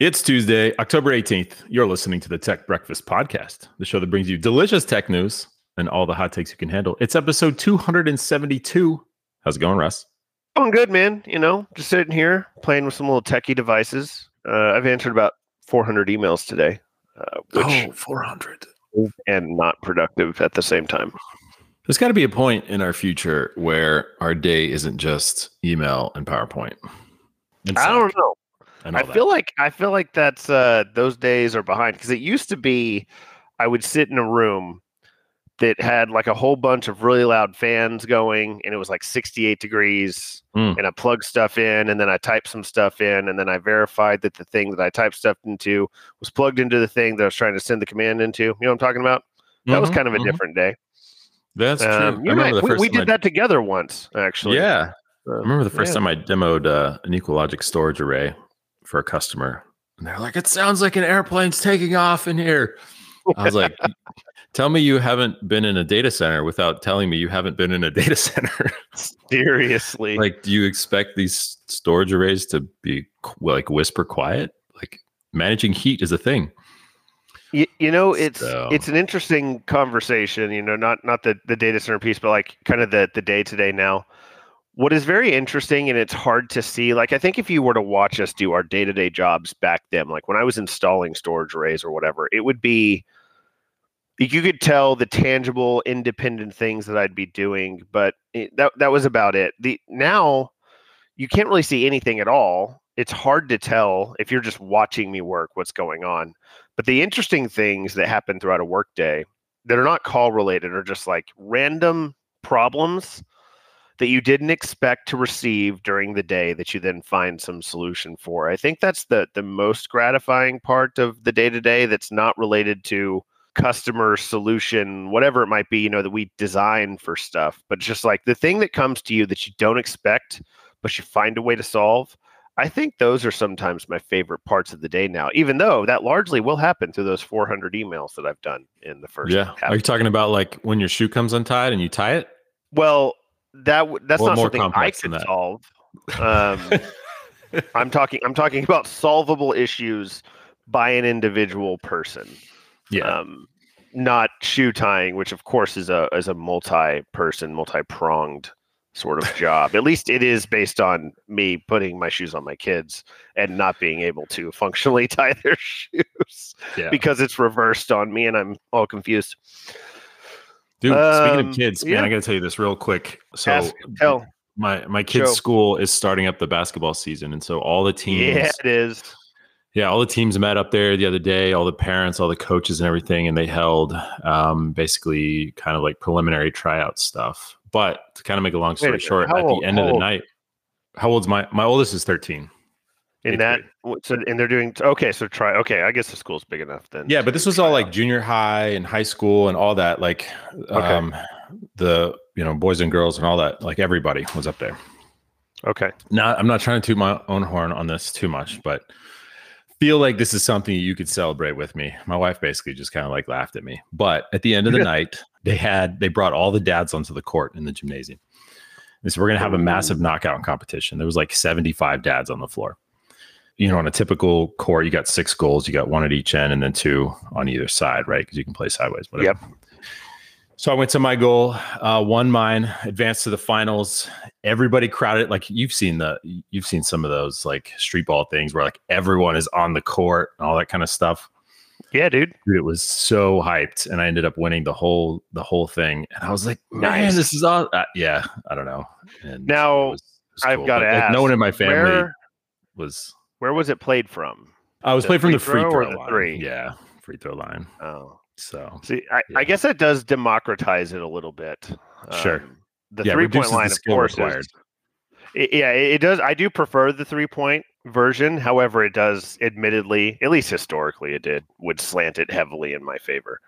It's Tuesday, October 18th. You're listening to the Tech Breakfast Podcast, the show that brings you delicious tech news and all the hot takes you can handle. It's episode 272. How's it going, Russ? Going good, man. You know, just sitting here playing with some little techie devices. Uh, I've answered about 400 emails today, uh, which oh, 400. and not productive at the same time. There's got to be a point in our future where our day isn't just email and PowerPoint. and I don't know. I that. feel like I feel like that's uh, those days are behind because it used to be I would sit in a room that had like a whole bunch of really loud fans going and it was like 68 degrees Mm. and I plugged stuff in and then I typed some stuff in and then I verified that the thing that I typed stuff into was plugged into the thing that I was trying to send the command into. You know what I'm talking about? That was Mhm, kind of a mhm. different day. That's Um, true. Might- the we, first we did I- that together once, actually. Yeah. I remember the first yeah. time I demoed uh, an EqualLogic storage array for a customer, and they're like, "It sounds like an airplane's taking off in here." I was like, "Tell me you haven't been in a data center without telling me you haven't been in a data center. Seriously. like, do you expect these storage arrays to be like whisper quiet? Like, managing heat is a thing." You, you know, it's So- it's an interesting conversation. You know, not not the the data center piece, but like kind of the the day to day now. What is very interesting, and it's hard to see. Like, I think if you were to watch us do our day to day jobs back then, like when I was installing storage arrays or whatever, it would be you could tell the tangible, independent things that I'd be doing, but it, that that was about it. The now you can't really see anything at all. It's hard to tell if you're just watching me work what's going on. But the interesting things that happen throughout a workday that are not call related are just like random problems that you didn't expect to receive during the day that you then find some solution for. I think that's the the most gratifying part of the day to day that's not related to customer solution whatever it might be you know that we design for stuff but just like the thing that comes to you that you don't expect but you find a way to solve I think those are sometimes my favorite parts of the day now, even though that largely will happen through those 400 emails that I've done in the first. Yeah. half. Are you talking about like when your shoe comes untied and you tie it? Well, that w- that's Or not something I could solve. Um, I'm talking. I'm talking about solvable issues by an individual person. Yeah. Um, not shoe tying, which of course is a is a multi-person, multi-pronged sort of job. At least it is based on me putting my shoes on my kids and not being able to functionally tie their shoes yeah. because it's reversed on me and I'm all confused. Dude, speaking Um, of kids, man. I got to tell you this real quick. So, Ask, tell. my my kid's Show. school is starting up the basketball season, and so all the teams, Yeah, it is. yeah, all the teams met up there the other day. All the parents, all the coaches, and everything, and they held um, basically kind of like preliminary tryout stuff. But to kind of make a long story minute, short, at old- the end of the old? night, how old's my my oldest is thirteen. In that, so and they're doing okay. So try. Okay, I guess the school's big enough then. Yeah, but this was all like junior high and high school and all that. Like, Okay. um, the you know boys and girls and all that. Like everybody was up there. okay. now I'm not trying to toot my own horn on this too much, but feel like this is something you could celebrate with me. My wife basically just kind of like laughed at me. But at the end of the night, they had they brought all the dads onto the court in the gymnasium. And so we're gonna have a massive knockout competition. There was like 75 dads on the floor. You know, on a typical court, you got six goals, you got one at each end and then two on either side, right? Because you can play sideways. Whatever. Yep. So I went to my goal, uh, won mine, advanced to the finals. Everybody crowded. Like you've seen the, you've seen some of those like street ball things where like everyone is on the court and all that kind of stuff. Yeah, dude. Dude, it was so hyped, and I ended up winning the whole the whole thing. And I was like, man, Nice. this is all. Uh, yeah, I don't know. And Now, it was- it was I've cool. gotta But, like, no one in my family Where was. Where was it played from? I was the playing from the free throw throw line. three? Yeah, free throw line. Oh, So see, I, Yeah. I guess that does democratize it a little bit. Sure. Um, the Yeah, three point line, of course, is. It, yeah, it, it does. I do prefer the three point version. However, it does, admittedly, at least historically, it did would slant it heavily in my favor.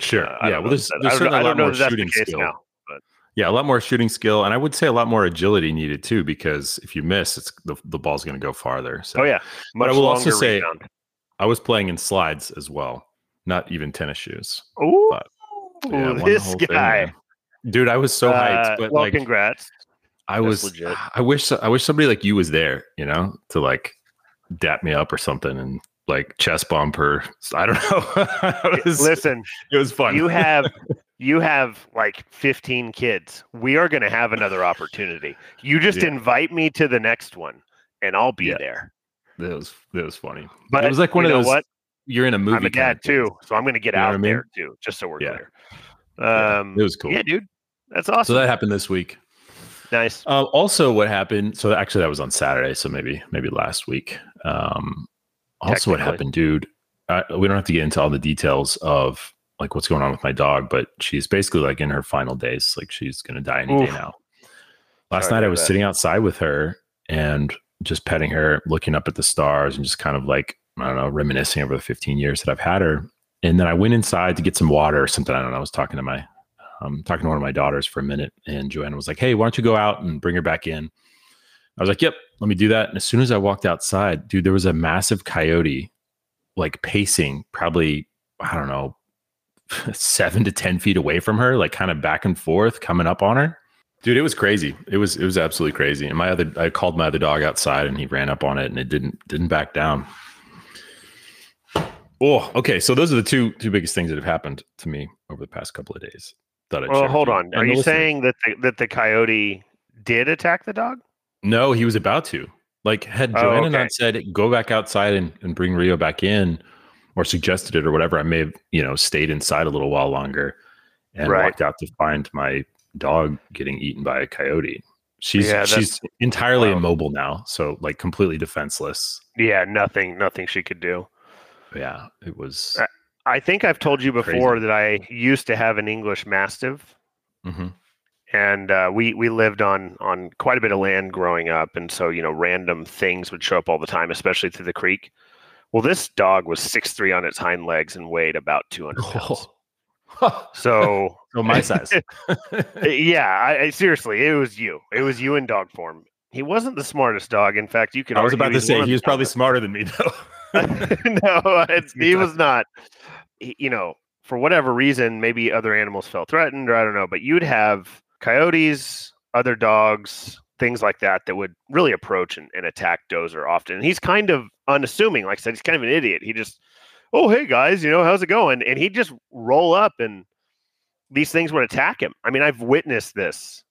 sure, Uh, yeah. well, there's, there's I don't, certainly a lot more that that's the shooting skill. now. Yeah, a lot more shooting skill, and I would say a lot more agility needed too, because if you miss, it's the, the ball's going to go farther. So Oh yeah, But I will also say- rebound. I was playing in slides as well, not even tennis shoes. Oh, Yeah, this whole thing, guy. dude, I was so Uh, hyped. But well, like, congrats. I was, legit. I wish, I wish somebody like you was there, you know, to like dap me up or something and like chest bump or I don't know. it was, Listen, it was fun. you have you have like 15 kids. We are going to have another opportunity. You just Yeah. invite me to the next one, and I'll be Yeah. there. That was it was funny. But it was like one you of those. what? You're in a movie. I'm a dad too, so I'm going to get You out I mean? there too, just so we're Yeah. clear. Um, it was cool. yeah, dude, that's awesome. So that happened this week. nice. Uh, also, what happened? So actually, that was on Saturday. So maybe maybe last week. Um, also, what happened, dude? I, we don't have to get into all the details of like what's going on with my dog, but she's basically like in her final days. Like she's going to die any Oof. day now. Last Sorry night, I was that. sitting outside with her and just petting her, looking up at the stars, and just kind of like I don't know, reminiscing over the 15 years that I've had her. And then I went inside to get some water or something. I don't know. I was talking to my um, talking to one of my daughters for a minute, and Joanna was like, "Hey, why don't you go out and bring her back in?" I was like, "Yep, let me do that." And as soon as I walked outside, dude, there was a massive coyote, like pacing, probably I don't know, seven to ten feet away from her, like kind of back and forth, coming up on her. Dude, it was crazy. It was it was absolutely crazy. And my other, I called my other dog outside, and he ran up on it, and it didn't didn't back down. Oh, okay. So those are the two two biggest things that have happened to me over the past couple of days. Thought I'd Well, hold on. Are you listeners. saying that the, that the coyote did attack the dog? No, he was about to. Like, had Oh, Joanna okay. not said, go back outside and, and bring Rio back in, or suggested it or whatever, I may have, you know, stayed inside a little while longer and Right. walked out to find my dog getting eaten by a coyote. She's Yeah, she's entirely wild. immobile now, so like completely defenseless. Yeah, nothing, nothing she could do. Yeah, it was. Uh, I think I've told you before Crazy. that I used to have an English Mastiff, mhm. and uh, we we lived on on quite a bit of land growing up, and so you know random things would show up all the time, especially through the creek. Well, this dog was six three on its hind legs and weighed about two hundred pounds. So so my size. Uh, yeah, I, I seriously, it was you. It was you in dog form. He wasn't the smartest dog. In fact, you can. I was about to say he was probably dumbest. smarter than me though. no, it's, he was not. He- you know, for whatever reason, maybe other animals felt threatened, or I don't know. But you'd have coyotes, other dogs, things like that that would really approach and, and attack Dozer often. And he's kind of unassuming. Like I said, he's kind of an idiot. He just, oh hey guys, you know how's it going? And he'd just roll up, and these things would attack him. I mean, I've witnessed this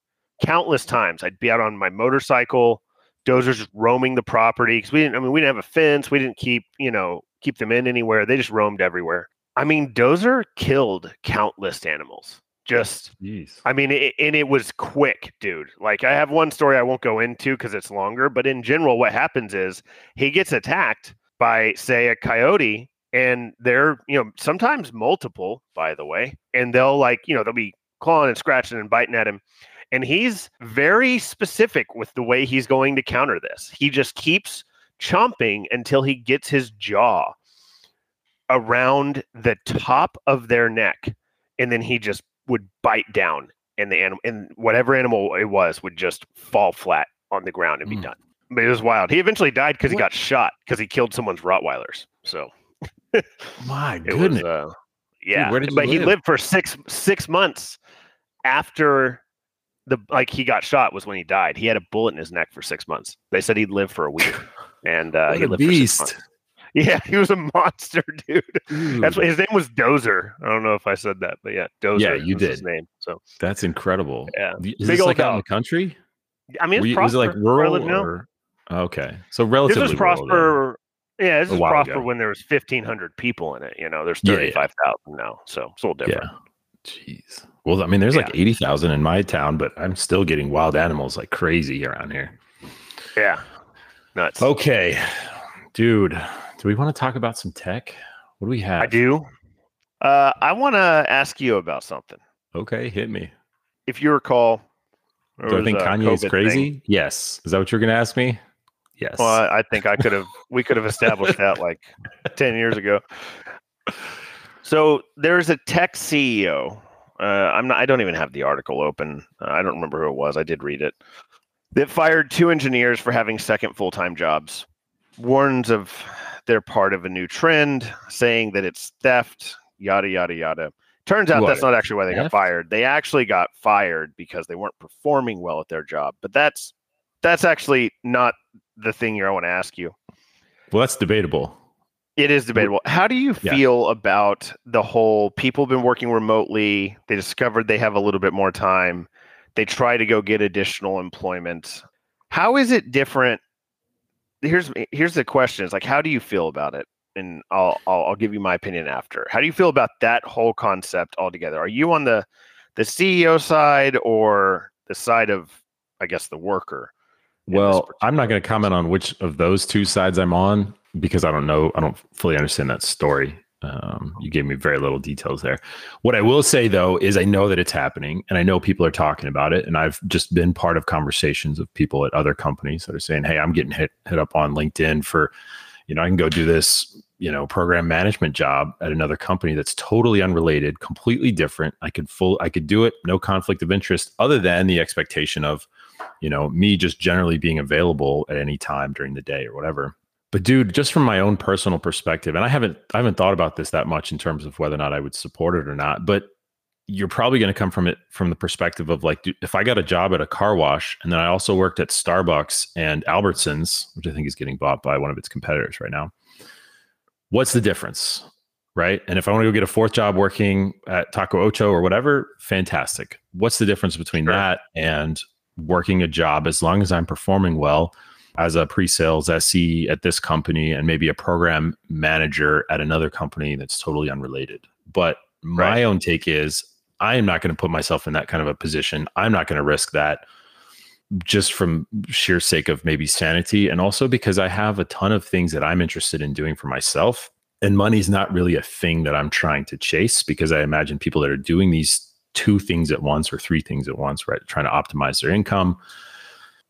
countless times. I'd be out on my motorcycle. Dozers just roaming the property because we didn't. I mean, we didn't have a fence. We didn't keep you know keep them in anywhere. They just roamed everywhere. I mean, Dozer killed countless animals. Just, Jeez. I mean, it, and it was quick, dude. Like, I have one story I won't go into because it's longer, but in general, what happens is he gets attacked by, say, a coyote, and they're, you know, sometimes multiple, by the way, and they'll, like, you know, they'll be clawing and scratching and biting at him. And he's very specific with the way he's going to counter this. He just keeps chomping until he gets his jaw around the top of their neck and then he just would bite down and the animal and whatever animal it was would just fall flat on the ground and be Mm. done. But it was wild. He eventually died because he got shot because he killed someone's rottweilers so. My goodness. was uh, yeah you but he lived for six six months after the like he got shot was when he died. He had a bullet in his neck for six months. They said he'd live for a week and uh he lived for six months yeah he was a monster dude Dude, that's what his name was Dozer. I don't know if I said that, but yeah, Dozer. Yeah, you was his did. name. So that's incredible. Yeah. Is Big this old like out in the country? I mean, it's was it like Prosper, where I rural or oh, okay? So relatively. This was. Prosper. Yeah, this is Prosper ago. when there was fifteen hundred people in it. You know, there's Yeah, yeah. thirty five thousand now, so it's a little different. Yeah. Jeez. Well, I mean, there's like eighty thousand in my town, but I'm still getting wild animals like crazy around here. Yeah, nuts. Okay, dude. Do we want to talk about some tech? What do we have? I do. Uh, I want to ask you about something. Okay, hit me. If you recall, Do I think Kanye is crazy? thing. Yes. Is that what you're going to ask me? Yes. Well, I, I think I could have. we could have established that like ten years ago. So there's a tech CEO. Uh, I'm not. I don't even have the article open. Uh, I don't remember who it was. I did read it. That fired two engineers for having second full time jobs. Warns of they're part of a new trend, saying that it's theft. Yada yada yada. Turns out What, that's not actually why they got fired. They actually got fired because they weren't performing well at their job. But that's that's actually not the thing here I want to ask you. well, that's debatable. It is debatable. How do you Yeah. feel about the whole people have been working remotely? They discovered they have a little bit more time. They try to go get additional employment. How is it different? Here's eh, here's the question: Is like, how do you feel about it? And I'll, I'll I'll give you my opinion after. How do you feel about that whole concept altogether? Are you on the the CEO side or the side of, I guess, the worker? Well, I'm not going to comment on which of those two sides I'm on because I don't know. I don't fully understand that story. Um, you gave me very little details there. What I will say though is I know that it's happening and I know people are talking about it. And I've just been part of conversations of people at other companies that are saying, Hey, I'm getting hit, hit up on LinkedIn for, you know, I can go do this, you know, program management job at another company that's totally unrelated, completely different. I could full, I could do it. No conflict of interest other than the expectation of, you know, me just generally being available at any time during the day or whatever. But dude, just from my own personal perspective, and I haven't I haven't thought about this that much in terms of whether or not I would support it or not, but you're probably going to come from it from the perspective of like dude, if I got a job at a car wash and then I also worked at Starbucks and Albertsons, which I think is getting bought by one of its competitors right now. What's the difference? Right? And if I want to go get a fourth job working at Taco Ocho or whatever, fantastic. What's the difference between Sure. that and working a job as long as I'm performing well as a pre-sales SE at this company and maybe a program manager at another company that's totally unrelated. But my Right. own take is I am not going to put myself in that kind of a position. I'm not going to risk that just from sheer sake of maybe sanity and also because I have a ton of things that I'm interested in doing for myself and money's not really a thing that I'm trying to chase because I imagine people that are doing these two things at once or three things at once, right? Trying to optimize their income.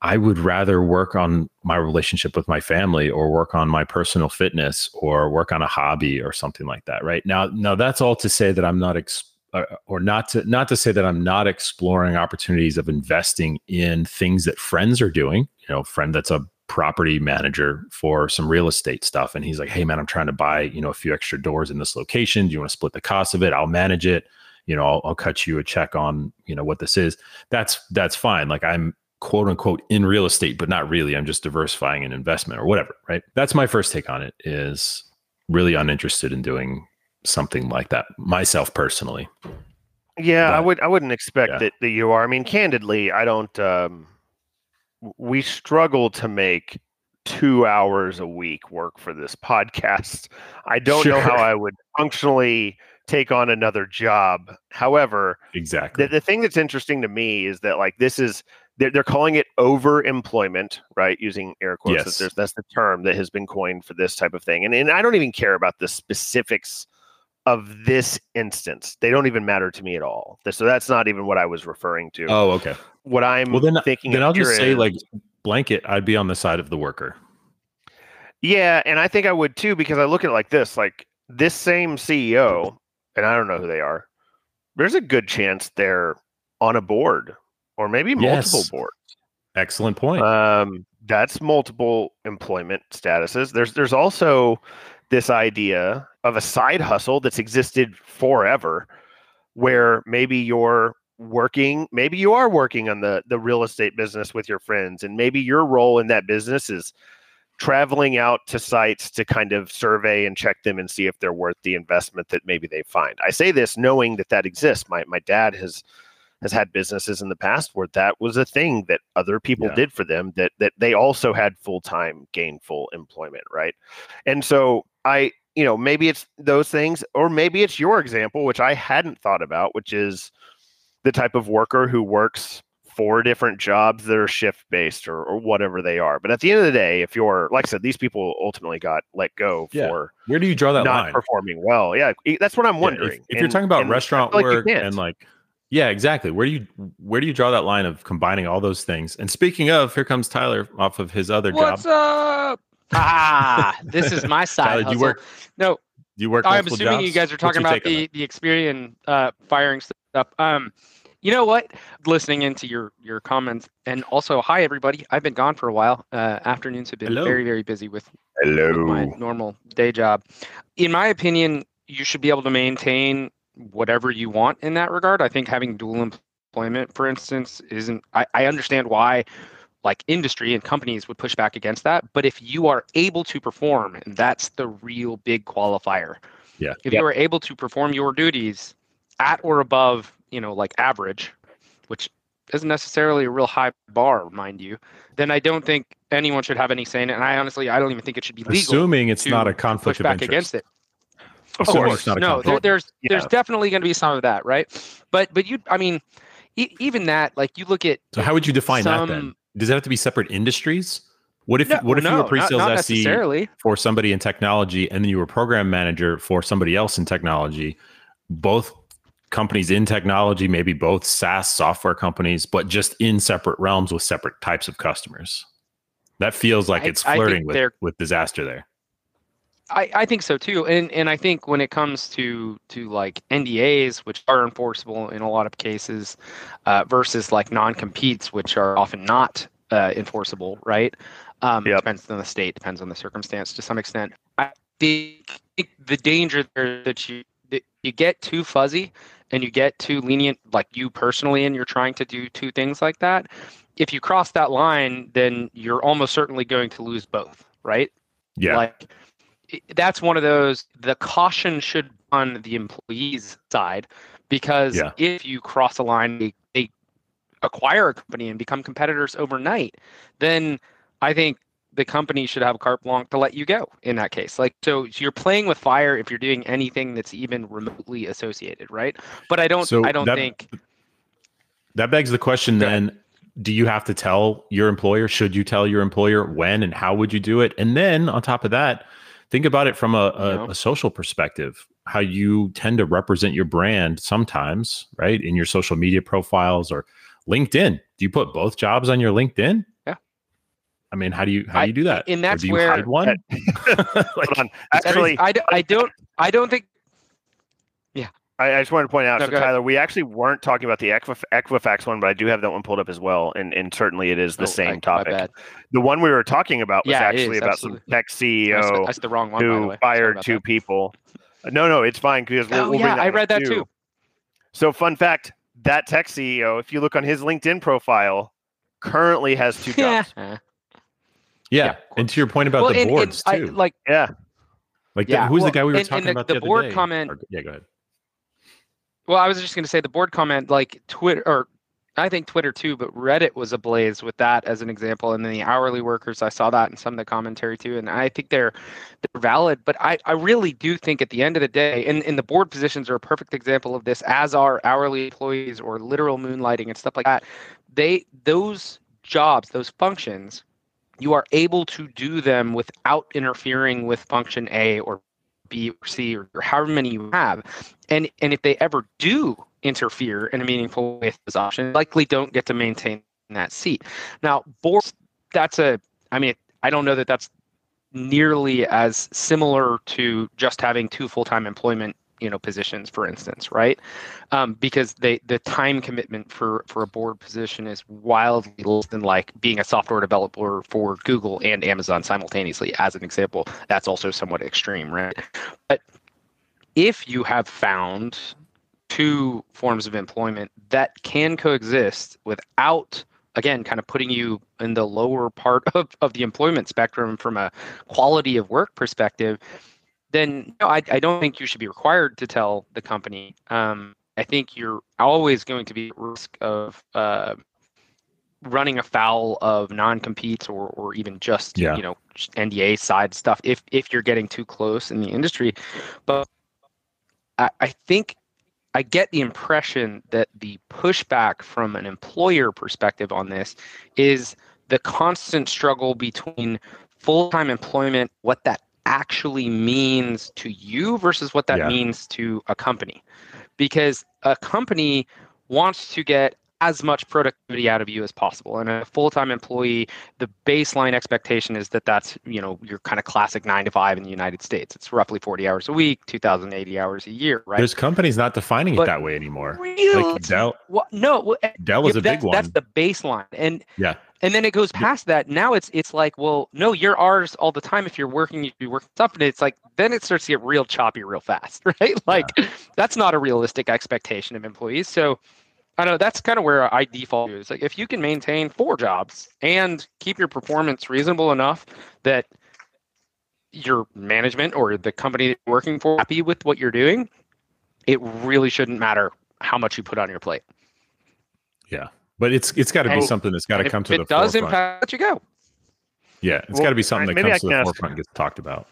I would rather work on my relationship with my family or work on my personal fitness or work on a hobby or something like that, right? Now now that's all to say that I'm not ex- uh, or not to not to say that I'm not exploring opportunities of investing in things that friends are doing, you know, friend that's a property manager for some real estate stuff and he's like hey man i'm trying to buy you know a few extra doors in this location. Do you want to split the cost of it? I'll manage it. You know I'll, I'll cut you a check on you know what this is. That's that's fine. Like i'm quote unquote in real estate but not really i'm just diversifying an investment or whatever right that's my first take on it is really uninterested in doing something like that myself personally Yeah, I would. I wouldn't expect yeah. that, that you are. I mean, candidly, I don't. Um, we struggle to make two hours a week work for this podcast. I don't know how I would functionally take on another job. However, exactly the, the thing that's interesting to me is that like this is they're, they're calling it over employment right using air quotes Yes. that's, that's the term that has been coined for this type of thing and, and i don't even care about the specifics of this instance they don't even matter to me at all so that's not even what i was referring to oh okay what i'm well then thinking then of i'll just say is- like blanket i'd be on the side of the worker Yeah, and I think I would too because I look at it like this: like this same CEO, and I don't know who they are. There's a good chance they're on a board or maybe multiple Yes. boards. excellent point Um, that's multiple employment statuses. There's there's also this idea of a side hustle that's existed forever, where maybe you're working, maybe you are working on the the real estate business with your friends, and maybe your role in that business is traveling out to sites to kind of survey and check them and see if they're worth the investment that maybe they find. I say this knowing that that exists. My my dad has has had businesses in the past where that was a thing that other people Yeah. did for them that that they also had full-time gainful employment, right? And so I, you know, maybe it's those things or maybe it's your example which I hadn't thought about, which is the type of worker who works four different jobs that are shift based or, or whatever they are. But at the end of the day, if you're like I said, these people ultimately got let go Yeah. for where do you draw that not line performing well. Yeah, that's what I'm Yeah, if- wondering. if, you're talking about restaurant like work and like yeah exactly where do you where do you draw that line of combining all those things and speaking of here comes tyler off of his other What's job up? Ah, this is my side. tyler do you work No, do you work I'm multiple assuming you guys are talking about the the Experian uh, firing stuff. Um, you know what? Listening into your your comments, and also, hi everybody. I've been gone for a while. Uh, afternoons have been Hello. very very busy with Hello. with my normal day job. In my opinion, you should be able to maintain whatever you want in that regard. I think having dual employment, for instance, isn't. I, I understand why like industry and companies would push back against that. But if you are able to perform, and that's the real big qualifier. Yeah. If Yep. you are able to perform your duties at or above, you know, like average, which isn't necessarily a real high bar, mind you, then I don't think anyone should have any say in it. And I honestly, I don't even think it should be legal Assuming it's not a push conflict of back interest. against it. Of course. not a no, there, there's Yeah. there's definitely going to be some of that, right? But but you, I mean, e- even that, like you look at So how would you define that then? Does it have to be separate industries? What if No, what if no, you were pre-sales not SE for somebody in technology and then you were program manager for somebody else in technology? Both companies in technology, maybe both SaaS software companies, but just in separate realms with separate types of customers. That feels like I- it's flirting with, with disaster there. I, I think so too, and and I think when it comes to to like NDAs, which are enforceable in a lot of cases, uh, versus like non-competes, which are often not uh, enforceable, right? Um, Yep. Depends on the state, depends on the circumstance to some extent. I think the danger there that you that you get too fuzzy and you get too lenient, like you personally, and you're trying to do two things like that. If you cross that line, then you're almost certainly going to lose both, right? Yeah. Like that's one of those the caution should be on the employee's side because Yeah. if you cross a line they, they acquire a company and become competitors overnight then i think the company should have carte blanche to let you go in that case like so you're playing with fire if you're doing anything that's even remotely associated right but i don't So i don't that- think That begs the question then do you have to tell your employer? Should you tell your employer when and how would you do it? And then on top of that, think about it from a, a, a social perspective, how you tend to represent your brand sometimes, right? In your social media profiles or LinkedIn. Do you put both jobs on your LinkedIn? Yeah. I mean, how do you how do you do that? and Or that's where- one? like, Hold on. Actually, I, I don't i don't think I, I just wanted to point out, No, so go ahead. Tyler, we actually weren't talking about the Equif- Equifax one, but I do have that one pulled up as well, and and certainly it is the oh, same I- topic. The one we were talking about was Yeah, actually is, about absolutely. some tech CEO that's the wrong one by the who way fired two that. people. No, no, it's fine because we'll, Oh we'll yeah, bring I read up that too. So, fun fact: that tech CEO, if you look on his LinkedIn profile, currently has two jobs. Uh, yeah. Yeah, and to your point about well, the and- and boards I- too. like Yeah, like the- yeah, who's well, the guy we were and- and talking the- about the the, other board day? comment- Or- yeah, go ahead. Well, I was just going to say the board comment, like Twitter, or I think Twitter too, but Reddit was ablaze with that as an example. And then the hourly workers, I saw that in some of the commentary too. And I think they're they're valid, but I, I really do think at the end of the day, and, and the board positions are a perfect example of this, as are hourly employees or literal moonlighting and stuff like that. They those jobs, those functions, you are able to do them without interfering with function A or B or C or, however many you have. And and if they ever do interfere in a meaningful way with those options, likely don't get to maintain that seat. Now, boards, that's a I mean, I don't know that that's nearly as similar to just having two full-time employment you know positions for instance right? Um, because they the time commitment for for a board position is wildly less than like being a software developer for google and amazon simultaneously as an example. That's also somewhat extreme right? But if you have found two forms of employment that can coexist without again kind of putting you in the lower part of, of the employment spectrum from a quality of work perspective then no, I, I don't think you should be required to tell the company um, i think you're always going to be at risk of uh, running afoul of non-competes or, or even just Yeah. you know nda side stuff if if you're getting too close in the industry but I, I think I get the impression that the pushback from an employer perspective on this is the constant struggle between full time employment, what that actually means to you versus what that Yeah. means to a company. Because a company wants to get as much productivity out of you as possible. And a full time employee, the baseline expectation is that that's, you know, your kind of classic nine to five in the United States. It's roughly 40 hours a week, 2,080 hours a year, right? There's companies not defining But it that way anymore. Real Like Dell, well, no, well, eh, Dell is a big one. That's the baseline, and Yeah. and then it goes past that. Now it's it's like, well, no, you're ours all the time. If you're working, you working stuff, and it's like then it starts to get real choppy real fast, right? Like that's not a realistic expectation of employees. So I know that's kind of where I default to. It's like if you can maintain four jobs and keep your performance reasonable enough that your management or the company that you're working for happy with what you're doing, it really shouldn't matter how much you put on your plate. Yeah, but it's it's got to be And- something that's got to come if to the it does forefront. impact you go. yeah, it's Well, got to be something that maybe I comes to the ask- forefront and gets talked about.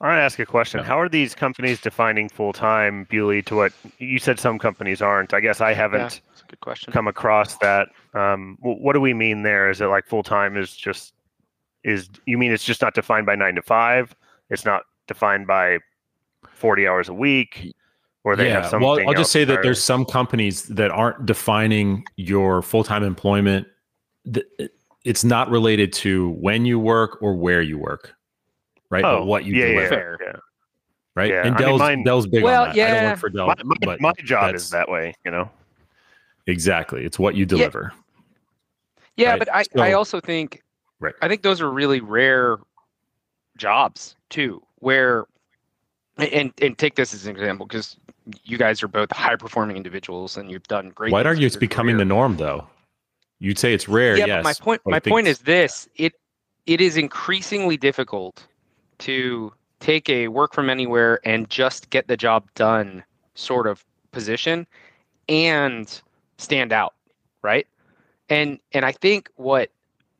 I want to ask a question. Yeah. How are these companies defining full time, Bewley, to what you said some companies aren't? I guess I haven't Yeah, good question. come across that. Um, what do we mean there? Is it like full time is just is you mean it's just not defined by nine to five? It's not defined by forty hours a week, or they have something. well, I'll just say that there's some companies that aren't defining your full time employment. It's not related to when you work or where you work, right? But oh what you yeah, yeah, deliver, Fair. yeah. right? Yeah, And I mean, Dell's, mine- Dell's big Well, on that. I don't work for Dell, My, my, but my job is that way, you know. exactly. It's what you deliver. Yeah, right? but I, I also think Right. I think those are really rare jobs too, where and and take this as an example because you guys are both high performing individuals and you've done great. Why things argue with it's your becoming the norm, though? You'd say it's rare, Yeah, yes. but my point but my point is this: it it is increasingly difficult to take a work from anywhere and just get the job done sort of position and stand out, right? And and I think what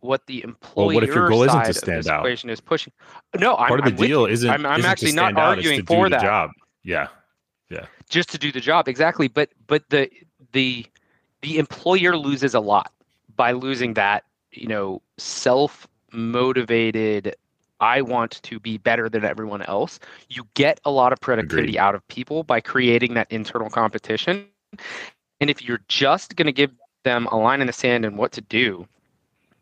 what the employer Well, what if your goal isn't to side of stand this out? equation is pushing. No, I'm, part of the I'm deal isn't. I'm, I'm isn't to actually not stand out, arguing to for that job. Yeah, Yeah, just to do the job exactly but but the the the employer loses a lot by losing that you know self motivated i want to be better than everyone else. You get a lot of productivity Agreed. out of people by creating that internal competition. And if you're just going to give them a line in the sand and what to do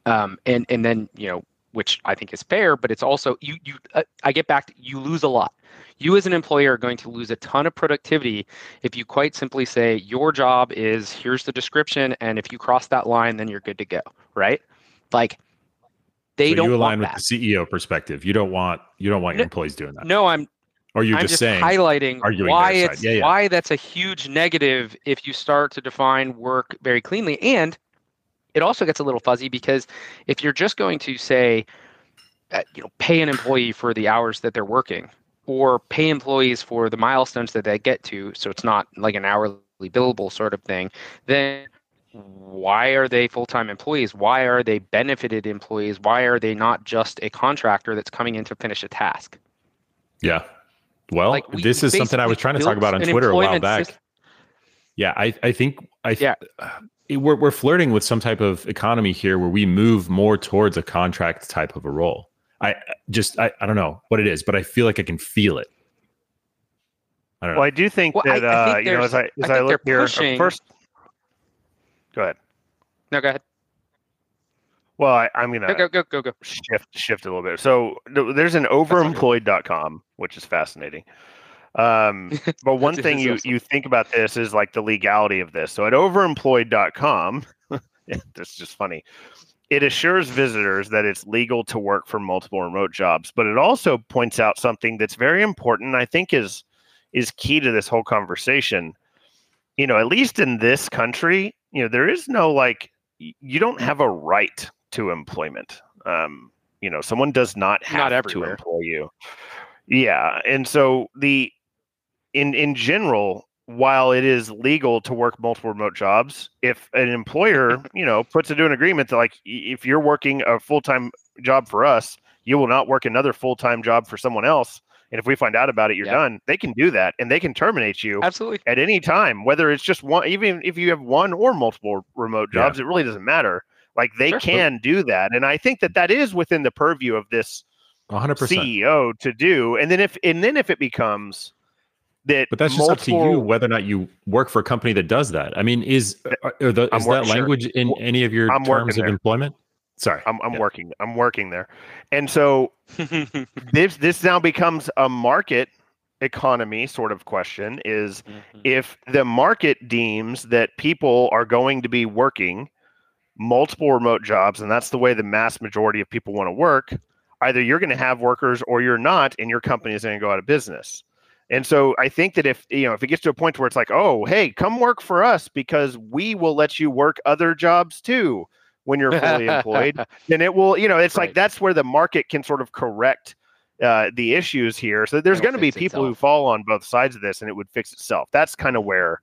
um, and and then you know which i think is fair but it's also you you uh, i get back to you lose a lot. You as an employer are going to lose a ton of productivity if you quite simply say your job is here's the description and if you cross that line then you're good to go right? Like they so don't you align with that. the CEO perspective. You don't want you don't want your No- employees doing that. no i'm or you're I'm just, just, saying highlighting why it's Yeah, yeah. why that's a huge negative if you start to define work very cleanly and it also gets a little fuzzy because if you're just going to say uh, you know pay an employee for the hours that they're working or pay employees for the milestones that they get to so it's not like an hourly billable sort of thing then why are they full-time employees why are they benefited employees why are they not just a contractor that's coming in to finish a task yeah. Well, Like, we- this is something I was trying to talk about on Twitter a while back. system- Yeah, I, I think I Yeah. we're we're flirting with some type of economy here where we move more towards a contract type of a role. I just I, I don't know what it is, but I feel like I can feel it. I don't know. Well, I do think Well, I- that I think uh, you know as I as I I, look here uh, pushing- first. Go ahead. no go ahead Well, I, I'm gonna go go go go shift shift a little bit. So there's an overemployed.com, which is fascinating. Um, but one thing you you think about this is like the legality of this. So at overemployed.com, that's just funny. It assures visitors that it's legal to work for multiple remote jobs, but it also points out something that's very important. I think is is key to this whole conversation. You know, at least in this country, you know, there is no like you don't have a right to employment. Um, you know, someone does not have Not to employ you. Yeah, and so the in in general, while it is legal to work multiple remote jobs, if an employer, you know, puts into an agreement that like if you're working a full time job for us, you will not work another full time job for someone else. And if we find out about it, you're Yeah. done. They can do that, and they can terminate you absolutely at any time, whether it's just one, even if you have one or multiple remote Yeah. jobs, it really doesn't matter. Like they Sure. can do that, and I think that that is within the purview of this 100%. CEO to do. And then if and then if it becomes that, But that's just up to you whether or not you work for a company that does that. I mean, is are, uh, are the, I'm is wor- that sure. language in any of your I'm terms of there. employment? Sorry. I'm, I'm Yeah. working. I'm working there, and so this this now becomes a market economy sort of question. Is Mhm. if the market deems that people are going to be working multiple remote jobs and that's the way the mass majority of people want to work either you're going to have workers or you're not and your company is going to go out of business And so I think that if you know if it gets to a point where it's like, oh, hey, come work for us because we will let you work other jobs too when you're fully employed, then it will, you know, it's Right. like that's where the market can sort of correct uh, the issues here. So there's going to be people who fall on both sides of this, and it would fix itself. That's kind of where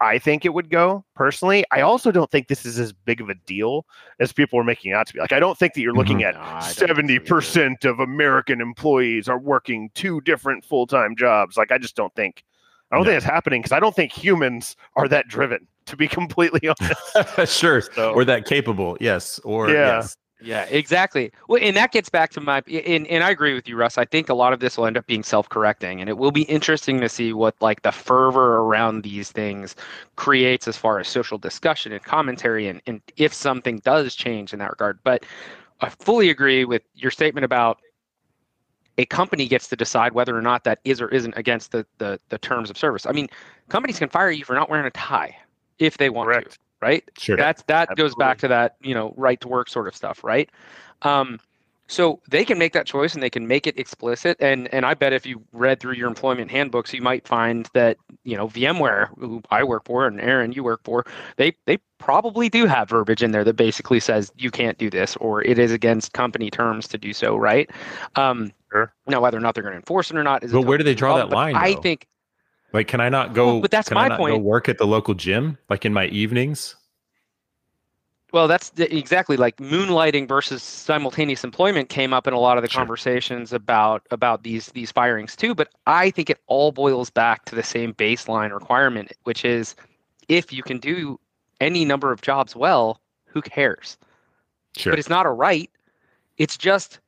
I think it would go personally. I also don't think this is as big of a deal as people are making it out to be. Like, I don't think that you're looking at No, I don't think so either. seventy percent of American employees are working two different full time jobs. Like, I just don't think. I don't No. think it's happening because I don't think humans are that driven. To be completely honest, sure. So- Or that capable. Yes. Or Yeah. yes. Yeah, exactly. Well, and that gets back to my and, and I agree with you, Russ. I think a lot of this will end up being self-correcting, and it will be interesting to see what like the fervor around these things creates as far as social discussion and commentary, and, and if something does change in that regard. But I fully agree with your statement about a company gets to decide whether or not that is or isn't against the the, the terms of service. I mean, companies can fire you for not wearing a tie if they want Correct. to, right? Sure. That's that goes back to that, you know, right to work sort of stuff, right? Um, so they can make that choice and they can make it explicit. And and I bet if you read through your employment handbooks, you might find that you know VMware, who I work for, and Aaron, you work for, they they probably do have verbiage in there that basically says you can't do this or it is against company terms to do so, right? Um, Sure. Now, whether or not they're going to enforce it or not is. But where do they draw that problem, but line, I though? think Like, can I not go? Well, but that's my point. work at the local gym, like in my evenings. Well, that's the, exactly like moonlighting versus simultaneous employment came up in a lot of the Sure. conversations about about these these firings too. But I think it all boils back to the same baseline requirement, which is if you can do any number of jobs well, who cares? Sure. But it's not a right. It's just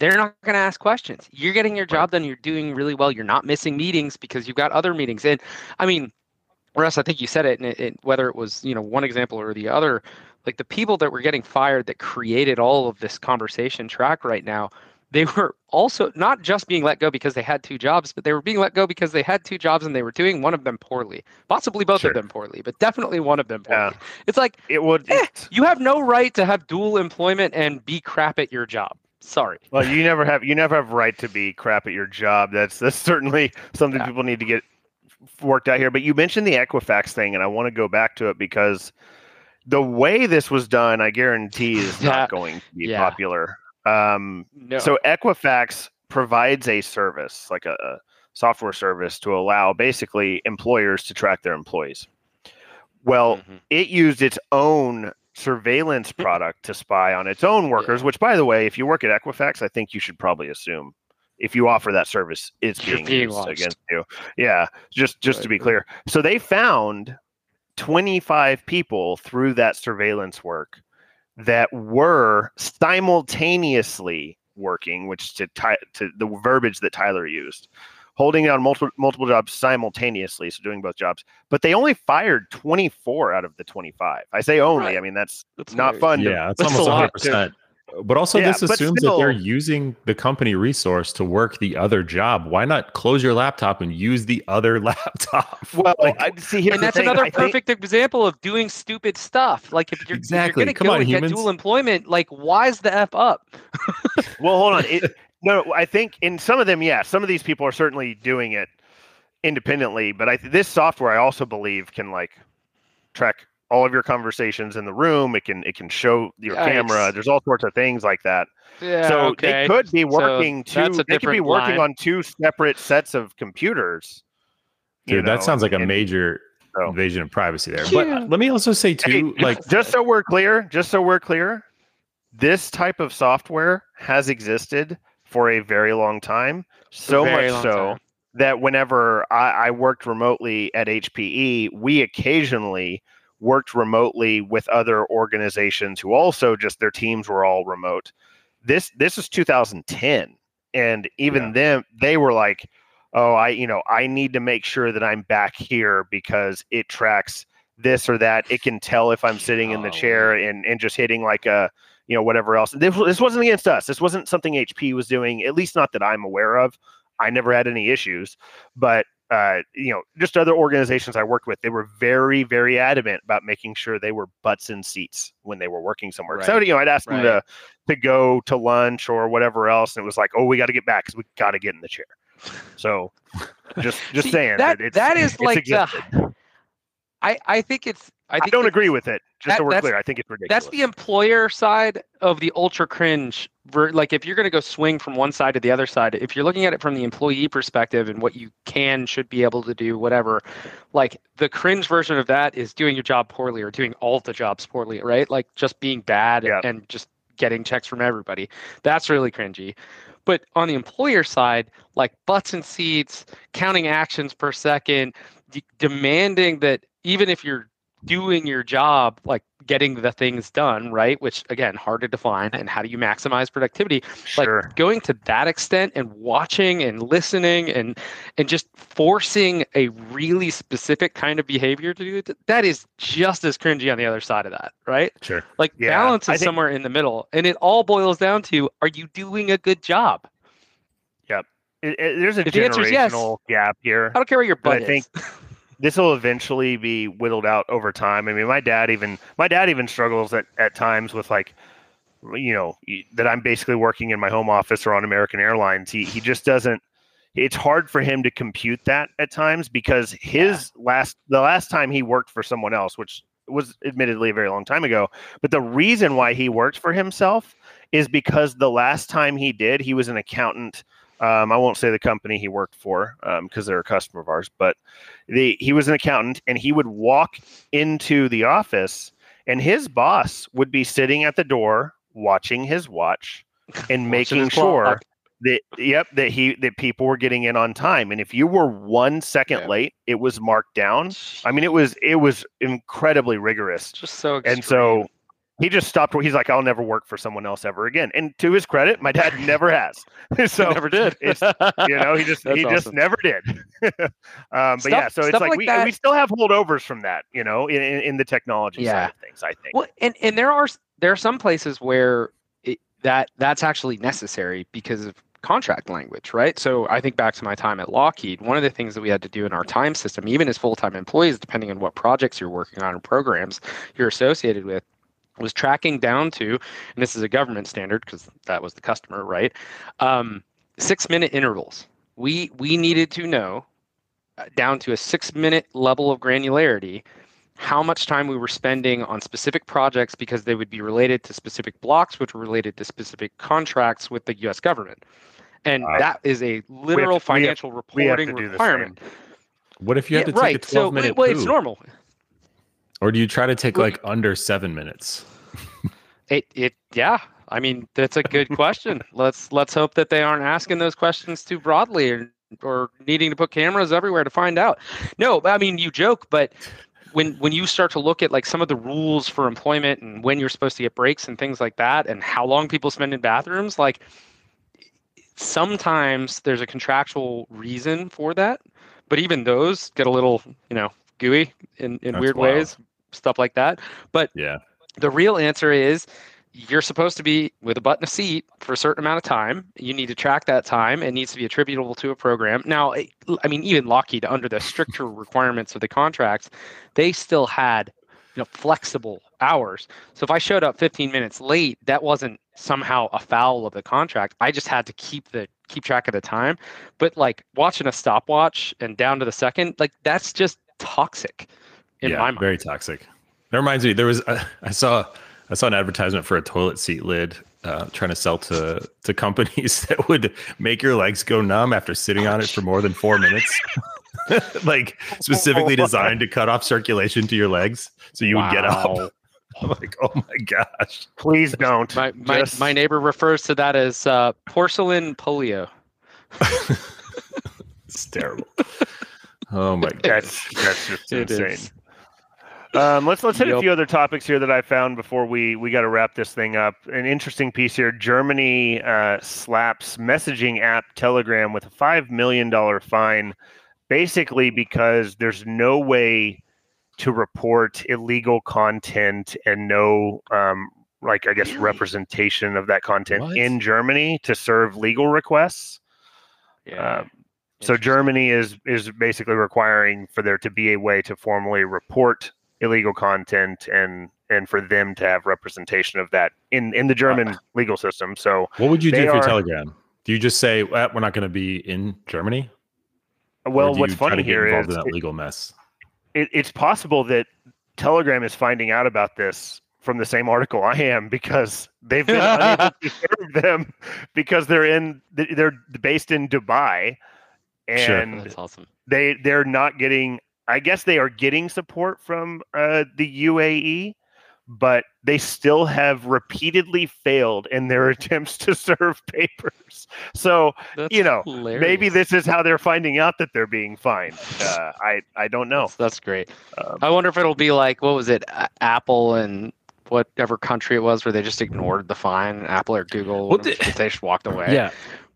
they're not going to ask questions. You're getting your job done. You're doing really well. You're not missing meetings because you've got other meetings. And I mean, Russ, I think you said it, and it, it, whether it was you know one example or the other, like the people that were getting fired that created all of this conversation track right now, they were also not just being let go because they had two jobs, but they were being let go because they had two jobs and they were doing one of them poorly, possibly both Sure. of them poorly, but definitely one of them poorly. Yeah. It's like it would. Eh, you have no right to have dual employment and be crap at your job. Sorry. Well, you never have you never have right to be crap at your job. That's that's certainly something Yeah. people need to get worked out here. But you mentioned the Equifax thing, and I want to go back to it because the way this was done, I guarantee, is Yeah. not going to be Yeah. popular. Um, No. So Equifax provides a service, like a, a software service, to allow basically employers to track their employees. Well, Mhm. it used its own surveillance product to spy on its own workers, which, by the way, if you work at Equifax, I think you should probably assume if you offer that service, it's being, being used watched. against you. Yeah, just just to be clear. So they found 25 people through that surveillance work that were simultaneously working, which to, Ty- to the verbiage that Tyler used, holding down multiple multiple jobs simultaneously, so doing both jobs. But they only fired 24 out of the 25. I say only. Right. I mean that's That's not hilarious. fun. to- yeah, it's That's almost 100. percent But also, Yeah, this but assumes that they're using the company resource to work the other job. Why not close your laptop and use the other laptop? Well, Like, I see. Here's and that's thing, another I think- perfect example of doing stupid stuff. Like if you're, Exactly. if you're Come gonna go on, and humans. get dual employment, like why's the f up? Well, hold on. It, no, I think in some of them, yeah, some of these people are certainly doing it independently. But I this software, I also believe, can like track all of your conversations in the room. It can it can show your camera. There's all sorts of things like that. Yeah, so okay. they could be So working two. that's a They could be working line. on two separate sets of computers. you Dude, that sounds like a major so- invasion of privacy there. Yeah. But uh, let me also say Hey, too, like just so we're clear, just so we're clear, this type of software has existed for a very long time. So much so time. that whenever I, I worked remotely at HPE, we occasionally worked remotely with other organizations who also just their teams were all remote. This this is 2010, and even Yeah. then they were like, "Oh, I you know I need to make sure that I'm back here because it tracks this or that. It can tell if I'm sitting in the Oh, chair and and just hitting like a you know whatever else. This, this wasn't against us. This wasn't something HP was doing. At least not that I'm aware of. I never had any issues, but uh, you know, just other organizations I worked with, they were very, very adamant about making sure they were butts in seats when they were working somewhere. So you know, I'd ask them to to go to lunch or whatever else, and it was like, oh, we got to get back because we got to get in the chair. So just just See, saying that it's, that is like the. I I think it's I, I don't agree with it. Just that- so we're clear, I think it's ridiculous. That's the employer side of the ultra cringe. Like if you're going to go swing from one side to the other side, if you're looking at it from the employee perspective and what you can should be able to do, whatever, like the cringe version of that is doing your job poorly or doing all the jobs poorly, right? Like just being bad Yeah. and just getting checks from everybody. That's really cringy. But on the employer side, like butts and seats, counting actions per second, de- demanding that even if you're doing your job, like getting the things done, right? Which again, hard to define. And how do you maximize productivity? sure. Like going to that extent and watching and listening and and just forcing a really specific kind of behavior to do it, that is just as cringy on the other side of that, right? Sure. Like Yeah, balance is think- somewhere in the middle. And it all boils down to are you doing a good job? It- it- there's a If the yes- generational gap here. I don't care what your But I butt think is. this will eventually be whittled out over time. I mean, my dad even my dad even struggles at, at times with like, you know, that I'm basically working in my home office or on American Airlines. He he just doesn't. It's hard for him to compute that at times because his last the last time he worked for someone else, which was admittedly a very long time ago, but the reason why he worked for himself is because the last time he did, he was an accountant. Um, I won't say the company he worked for because they're a customer of ours, but the he was an accountant and he would walk into the office and his boss would be sitting at the door watching his watch and making sure that yep that he that people were getting in on time. And if you were one second Yeah. late it was marked down. I mean it was it was incredibly rigorous. Just so and so he just stopped he's like i'll never work for someone else ever again and to his credit my dad never has so never did. you know he just That's he just never did um but Stuff- yeah so it's like, like we that- we still have holdovers from that you know in, in, in the technology Yeah. side of things i think Well, and and there are there are some places where it, that that's actually necessary because of contract language, right? So I think back to my time at Lockheed. One of the things that we had to do in our time system, even as full time employees, depending on what projects you're working on and programs you're associated with, was tracking down to, and this is a government standard because that was the customer, right? Um, six minute intervals. We we needed to know uh, down to a six minute level of granularity how much time we were spending on specific projects because they would be related to specific blocks, which were related to specific contracts with the US government. And Wow. that is a literal to- have- financial have reporting requirement. What if you have Yeah, to take right. a 12 so, minute well, it's normal. Or do you try to take like under seven minutes? It, it, yeah. I mean, that's a good question. let's let's hope that they aren't asking those questions too broadly or, or needing to put cameras everywhere to find out. No, I mean, you joke, but when when you start to look at like some of the rules for employment and when you're supposed to get breaks and things like that, and how long people spend in bathrooms, like sometimes there's a contractual reason for that, but even those get a little, you know, gooey in, in That's weird wild. ways, stuff like that. But Yeah. the real answer is you're supposed to be with a butt in a seat for a certain amount of time. You need to track that time. It needs to be attributable to a program. Now, I mean, even Lockheed, under the stricter requirements of the contracts, they still had you know flexible hours. So if I showed up 15 minutes late, that wasn't somehow a foul of the contract. I just had to keep the keep track of the time. But like watching a stopwatch and down to the second, like that's just toxic in yeah, my mind. very toxic. That reminds me. There was uh, I saw I saw an advertisement for a toilet seat lid uh, trying to sell to to companies that would make your legs go numb after sitting on it for more than four minutes. like specifically designed to cut off circulation to your legs, so you would get up. I'm like, oh my gosh, please don't My my, Just- my neighbor refers to that as uh, porcelain polio. it's terrible. Oh my god. that's that's just It insane is. Um, let's let's hit a few other topics here that I found before we we got to wrap this thing up. An interesting piece here: Germany uh, slaps messaging app Telegram with a five million dollar fine, basically because there's no way to report illegal content and no um, like I guess Really? representation of that content What? in Germany to serve legal requests. Yeah. Um, so Germany is is basically requiring for there to be a way to formally report illegal content and and for them to have representation of that in in the German uh, legal system. So What would you do for are- Telegram? Do you just say well, we're not going to be in Germany? Well, what's funny to get here involved is in that it- legal mess? it, it's possible that Telegram is finding out about this from the same article I am because they've been unable to serve them because they're in they're based in Dubai Sure. and That's awesome. they they're not getting I guess they are getting support from uh, the UAE but they still have repeatedly failed in their attempts to serve papers. So That's you know, hilarious. maybe this is how they're finding out that they're being fined. Uh, I I don't know. That's, that's great. Um, I wonder if it'll be like what was it, A- Apple and whatever country it was where they just ignored the fine, Apple or Google, Well, one the- they just walked away. Yeah.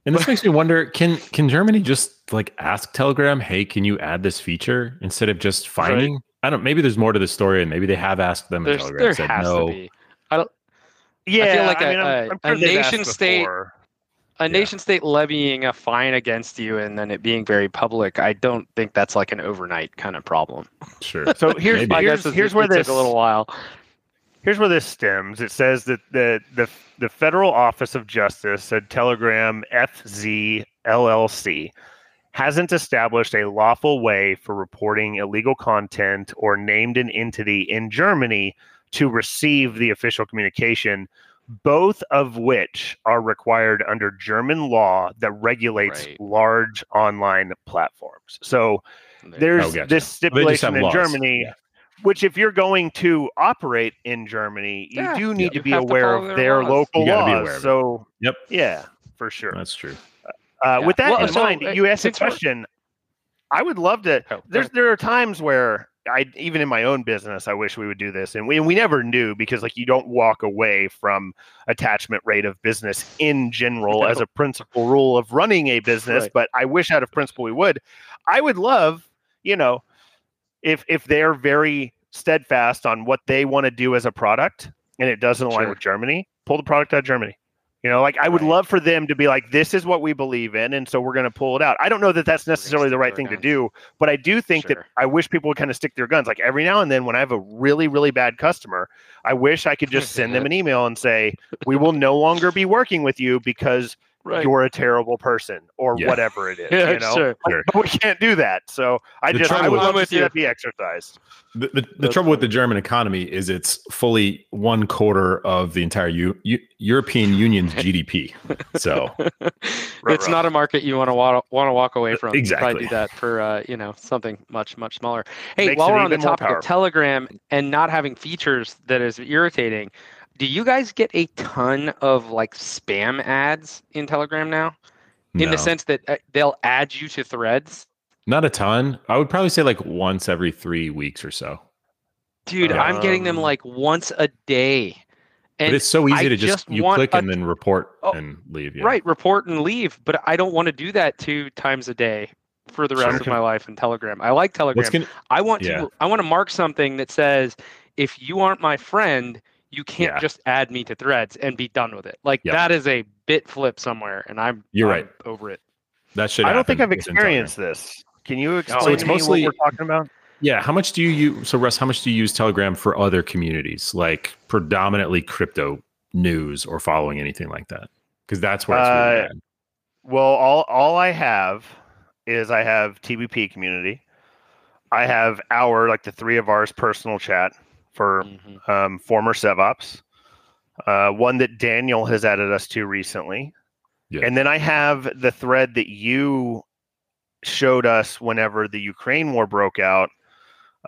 And this makes me wonder can can Germany just like ask Telegram, "Hey, can you add this feature?" instead of just fining? I don't maybe there's more to the story and maybe they have asked them and There's, Telegram there said has no. to be. Yeah, like I a- mean, I'm- a- I'm a sure they've nation state- before. A Yeah. nation state levying a fine against you and then it being very public, I don't think that's like an overnight kind of problem. Sure. So here's Maybe. My here's, guess is here's where it took this a little while. Here's where this stems. It says that the the the Federal Office of Justice said Telegram FZ LLC hasn't established a lawful way for reporting illegal content or named an entity in Germany to receive the official communication, both of which are required under German law that regulates Right. large online platforms. So there's Oh, gotcha. this stipulation in laws. Germany Yeah. Which if you're going to operate in Germany, you Yeah, do need you to be have to aware of their their laws. local You gotta be laws. aware of it. So Yep. yeah, for sure. That's true. Uh, Yeah. With that Well, in so, mind, uh, you asked a question. I would love to. Oh, There's there are times where I even in my own business, I wish we would do this, and we we never knew because like you don't walk away from attachment rate of business in general No. as a principal rule of running a business. Right. But I wish out of principle we would. I would love, you know, if if they're very steadfast on what they want to do as a product and it doesn't align Sure. with Germany, pull the product out of Germany. You know, like I would Right. love for them to be like, this is what we believe in, and so we're going to pull it out. I don't know that that's necessarily the right thing our to do, but I do think that I wish people would kind of stick their guns. Like every now and then, when I have a really, really bad customer, I wish I could just send them an email and say, "We will no longer be working with you because you're a terrible person," or Yeah. whatever it is. Yeah, you know, sure. Sure. but we can't do that. So I The just I trouble would love to with see you. that be exercised. The, the, the trouble with the German economy is it's fully one quarter of the entire U, U, European Union's GDP. So it's not a market you want to want to walk away from. Exactly. Probably do that for uh, you know something much much smaller. Hey, Makes while we're on the topic of. Telegram and not having features that is irritating, do you guys get a ton of like spam ads in Telegram now? In no, the sense that uh, they'll add you to threads. not a ton. I would probably say like once every three weeks or so. Dude, I'm getting them Um, like once a day. And but it's so easy I to just, just you click a- and then report Oh, and leave. Yeah. Right, report and leave, but I don't want to do that two times a day for the rest Sure. of my life in Telegram. I like Telegram. Gonna, I want Yeah. to I want to mark something that says if you aren't my friend, you can't Yeah. just add me to threads and be done with it. Like Yep. that is a bit flip somewhere and I'm You're I'm right. over it. that should I don't think I've experienced this. Can you explain it's to me mostly- what we're talking about? Yeah. How much do you use? So, Russ, how much do you use Telegram for other communities, like predominantly crypto news or following anything like that? Because that's where it's really Uh. Well, all all I have is I have TBP community. I have our like the three of ours personal chat for Mhm. um, former SevOps. Uh, one that Daniel has added us to recently, Yeah. and then I have the thread that you showed us whenever the Ukraine war broke out.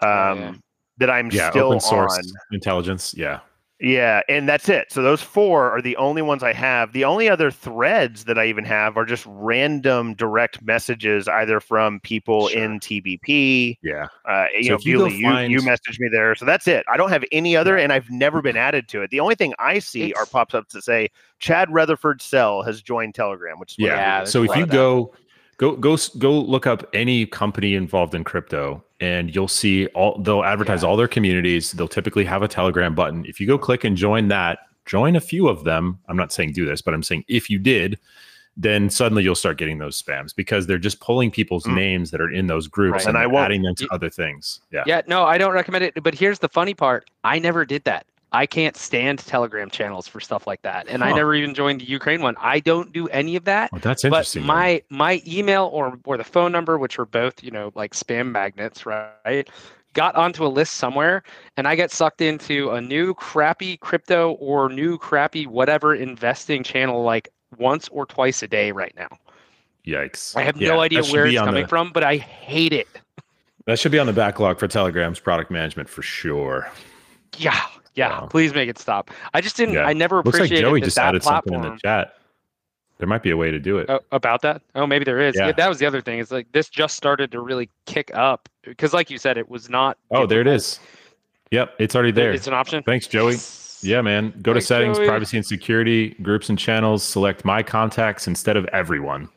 Um, Oh, yeah. That I'm Yeah. still Open source on. intelligence. Yeah. Yeah, and that's it. So those four are the only ones I have. The only other threads that I even have are just random direct messages, either from people Sure. in TBP. Yeah. Uh, you So know, if you go Bewley, you, find- you messaged me there, so that's it. I don't have any other, and I've never been added to it. The only thing I see are pops ups that say Chad Rutherford Cell has joined Telegram, which is Yeah. Yeah, so if you of that. Go go go look up any company involved in crypto and you'll see all they'll advertise Yeah. all their communities they'll typically have a telegram button if you go click and join that join a few of them i'm not saying do this but i'm saying if you did then suddenly you'll start getting those spams because they're just pulling people's Mm. names that are in those groups Right. and, And I won't. adding them to Y- other things yeah Yeah, no, I don't recommend it. But here's the funny part: I never did that. I can't stand Telegram channels for stuff like that, and I never even joined the Ukraine one. I don't do any of that. Oh, that's interesting. then. my my email or or the phone number, which were both you know like spam magnets, right? Got onto a list somewhere, and I get sucked into a new crappy crypto or new crappy whatever investing channel like once or twice a day right now. Yikes. I have Yeah, no idea where it's coming the- from, but I hate it. That should be on the backlog for Telegram's product management for sure. Yeah, yeah. Wow. Please make it stop. I just didn't. Yeah. I never Looks like appreciated Joey that just that added something in the chat. There might be a way to do it. Oh, about that? Oh, maybe there is. Yeah. Yeah, that was the other thing. It's like this just started to really kick up because, like you said, it was not. oh, there it is. Yep, it's already there. It's an option. Thanks, Joey. Yeah, man. Go to settings, Joey. privacy and security, groups and channels, select my contacts instead of everyone.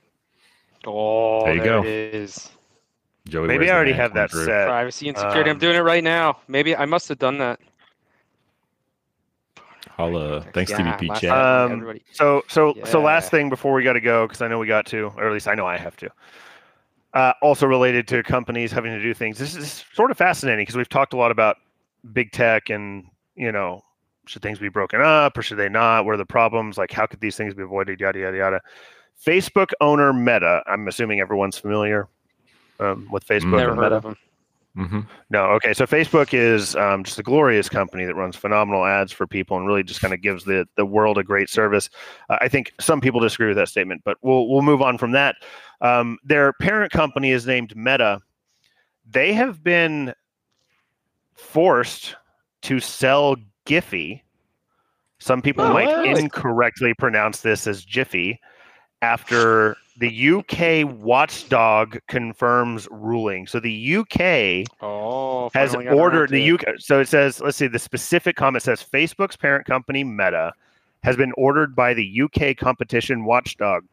Oh, There you there go. it is. Joey, Maybe I already have that through. set. Privacy and security. I'm Um, doing it right now. Maybe I must have done that. Holla. Thanks, Yeah, TBP last chat. time, Um, everybody. So so so last thing before we got to go because I know we got to, or at least I know I have to. Uh, also related to companies having to do things. This is sort of fascinating because we've talked a lot about big tech and you know should things be broken up or should they not? What are the problems? Like how could these things be avoided? Yada yada yada. Facebook owner Meta. I'm assuming everyone's familiar um, with Facebook Never and heard Meta. of them. Hmm No, okay. So Facebook is um, just a glorious company that runs phenomenal ads for people and really just kind of gives the the world a great service. Uh, I think some people disagree with that statement, but we'll we'll move on from that. Um, their parent company is named Meta. They have been forced to sell Giphy. Some people Oh, might really? incorrectly pronounce this as Jiffy after the UK watchdog confirms ruling. So the UK Oh, has finally got around ordered the. UK. So it says, let's see, the specific comment says Facebook's parent company Meta has been ordered by the UK competition watchdog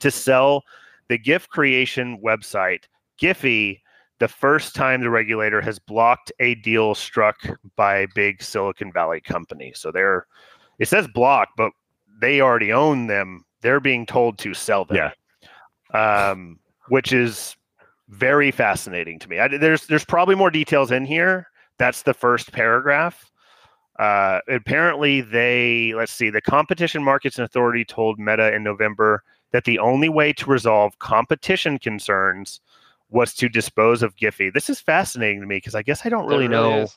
to sell the GIF creation website Giphy. The first time the regulator has blocked a deal struck by big Silicon Valley company. So they're, it says block, but they already own them. They're being told to sell them. Yeah. Um, which is very fascinating to me. I, there's there's probably more details in here. That's the first paragraph. Uh, apparently, they let's see. The Competition Markets Authority told Meta in November that the only way to resolve competition concerns was to dispose of Giphy. This is fascinating to me because I guess I don't There really know is.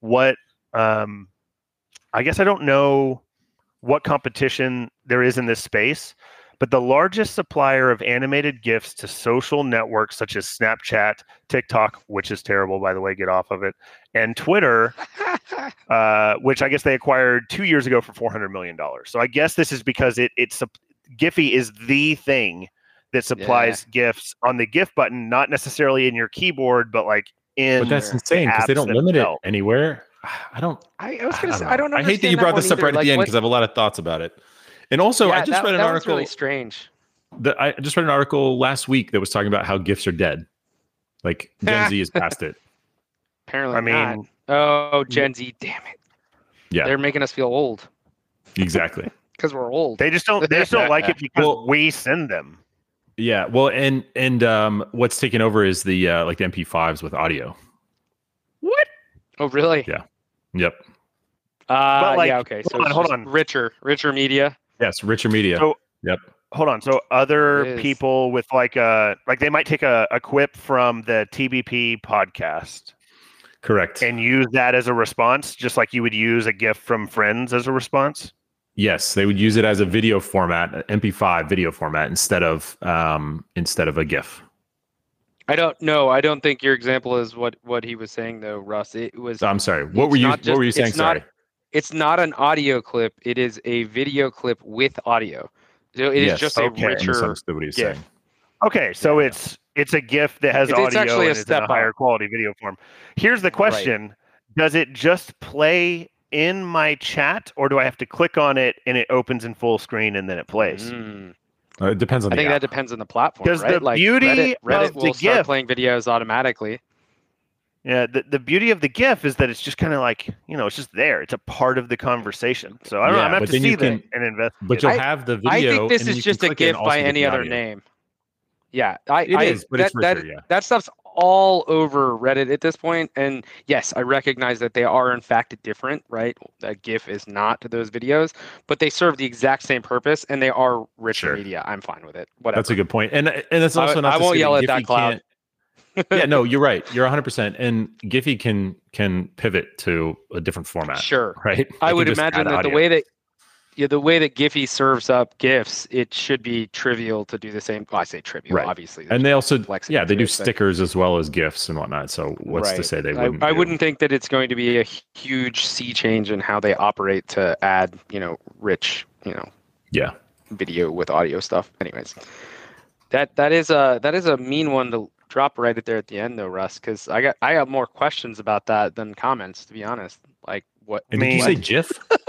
what. Um, I guess I don't know what competition there is in this space but the largest supplier of animated GIFs to social networks such as Snapchat, TikTok, which is terrible, by the way, get off of it, and Twitter, uh, which I guess they acquired two years ago for $400 million. So I guess this is because it it's sup- Giphy is the thing that supplies GIFs on the GIF button, not necessarily in your keyboard, but like in. But that's insane because they don't limit it anywhere. I don't. I, I was gonna say know. I don't. I hate that you brought one this up either. right at Like, the end because I have a lot of thoughts about it. And also, I just that, read an that was article. really strange. that I just read an article last week that was talking about how gifts are dead. Like Gen Z is past it. Apparently, I not. mean, oh, Gen Z, damn it! Yeah. they're making us feel old Exactly. because we're old. they just don't. They just don't like it because Well- we send them. Yeah. Well, and and um, what's taken over is the uh, like the MP5s with audio. What? oh, really? Yeah. Yep. Uh, like, yeah. Okay. So hold on, hold on. richer, richer media. Yes. Richer media. So- yep. hold on so other people with like a like they might take a, a quip from the tbp podcast Correct. and use that as a response just like you would use a gift from friends as a response yes, they would use it as a video format, MP5 video format instead of um, instead of a GIF. I don't know. I don't think your example is what what he was saying though, Russ. It was. I'm sorry. What were you? not what were you saying? it's not- Sorry. It's not an audio clip. It is a video clip with audio. So it is Yes, just a okay. I richer. misunderstood what he was GIF. saying. okay so Yeah. it's it's a gift that has It's- it's audio actually a and is in step a higher up. quality video form here's the question does it just play in my chat or do i have to click on it and it opens in full screen and then it plays Mm. Uh, it depends on I the think app. that depends on the platform, 'Cause right? the like beauty Reddit, Reddit of the will start GIF- playing videos automatically. Yeah, the, the beauty of the GIF is that it's just kind of like you know, it's just there. It's a part of the conversation. So I don't know. I'm gonna have to see you that can- and invest. but you'll I- have the video. I think this is just a click it and GIF by any other audio. name. Yeah, I, It I, is, but that, it's richer. that, yeah. that stuff's all over Reddit at this point. And yes, I recognize that they are in fact different, right? That GIF is not to those videos, but they serve the exact same purpose and they are richer Sure. media. I'm fine with it. Whatever. That's a good point. And and it's also I- not. I won't yell at Giphy that cloud. yeah, no, you're right. You're 100. percent And Giphy can can pivot to a different format, sure. right? I would imagine that the way that yeah, the way that Giphy serves up GIFs, it should be trivial to do the same. Well, I say trivial, Right. obviously. and they also complexity yeah they do it, but- stickers as well as gifs and whatnot. So what's to say they wouldn't? I do- wouldn't think that it's going to be a huge sea change in how they operate to add, you know, rich, you know, Yeah. video with audio stuff. Anyways, that that is a that is a mean one to drop right at there at the end though, Russ, because I got I have more questions about that than comments. To be honest, like what And did you mean- say GIF?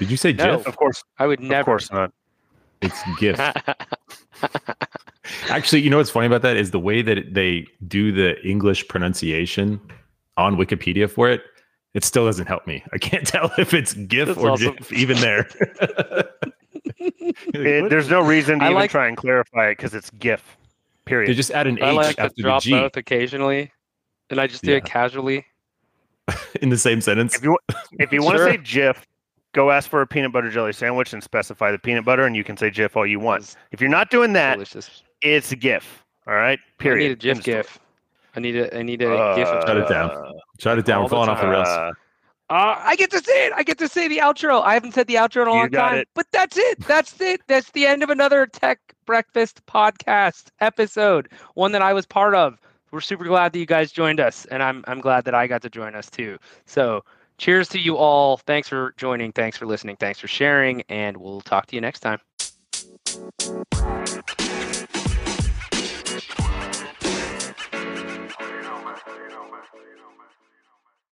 did you say No. GIF? Of course, I would never. of course not. It's GIF. Actually, you know what's funny about that is the way that it- they do the English pronunciation on Wikipedia for it. It still doesn't help me. I can't tell if it's GIF That's or awesome. GIF even there. It- there's no reason to I even like- try and clarify it because it's GIF. Period. they just add an I H like to after the drop G both occasionally, and I just do Yeah. it casually. in the same sentence. if you if you want to say GIF, go ask for a peanut butter jelly sandwich and specify the peanut butter, and you can say GIF all you want. It's If you're not doing that, delicious. it's a GIF. All right. Period. I Period. need a GIF End of story. GIF. I need a I need a GIF. Of Shut it down. Uh, Shut it down. all We're falling off the rails. time. Uh, I get to say it. I get to say the outro. I haven't said the outro in a You long got time. it. But that's it. That's it. That's the end of another Tech Breakfast podcast episode, one that I was part of. We're super glad that you guys joined us, and I'm I'm glad that I got to join us too. So, cheers to you all. Thanks for joining. Thanks for listening. Thanks for sharing, and we'll talk to you next time.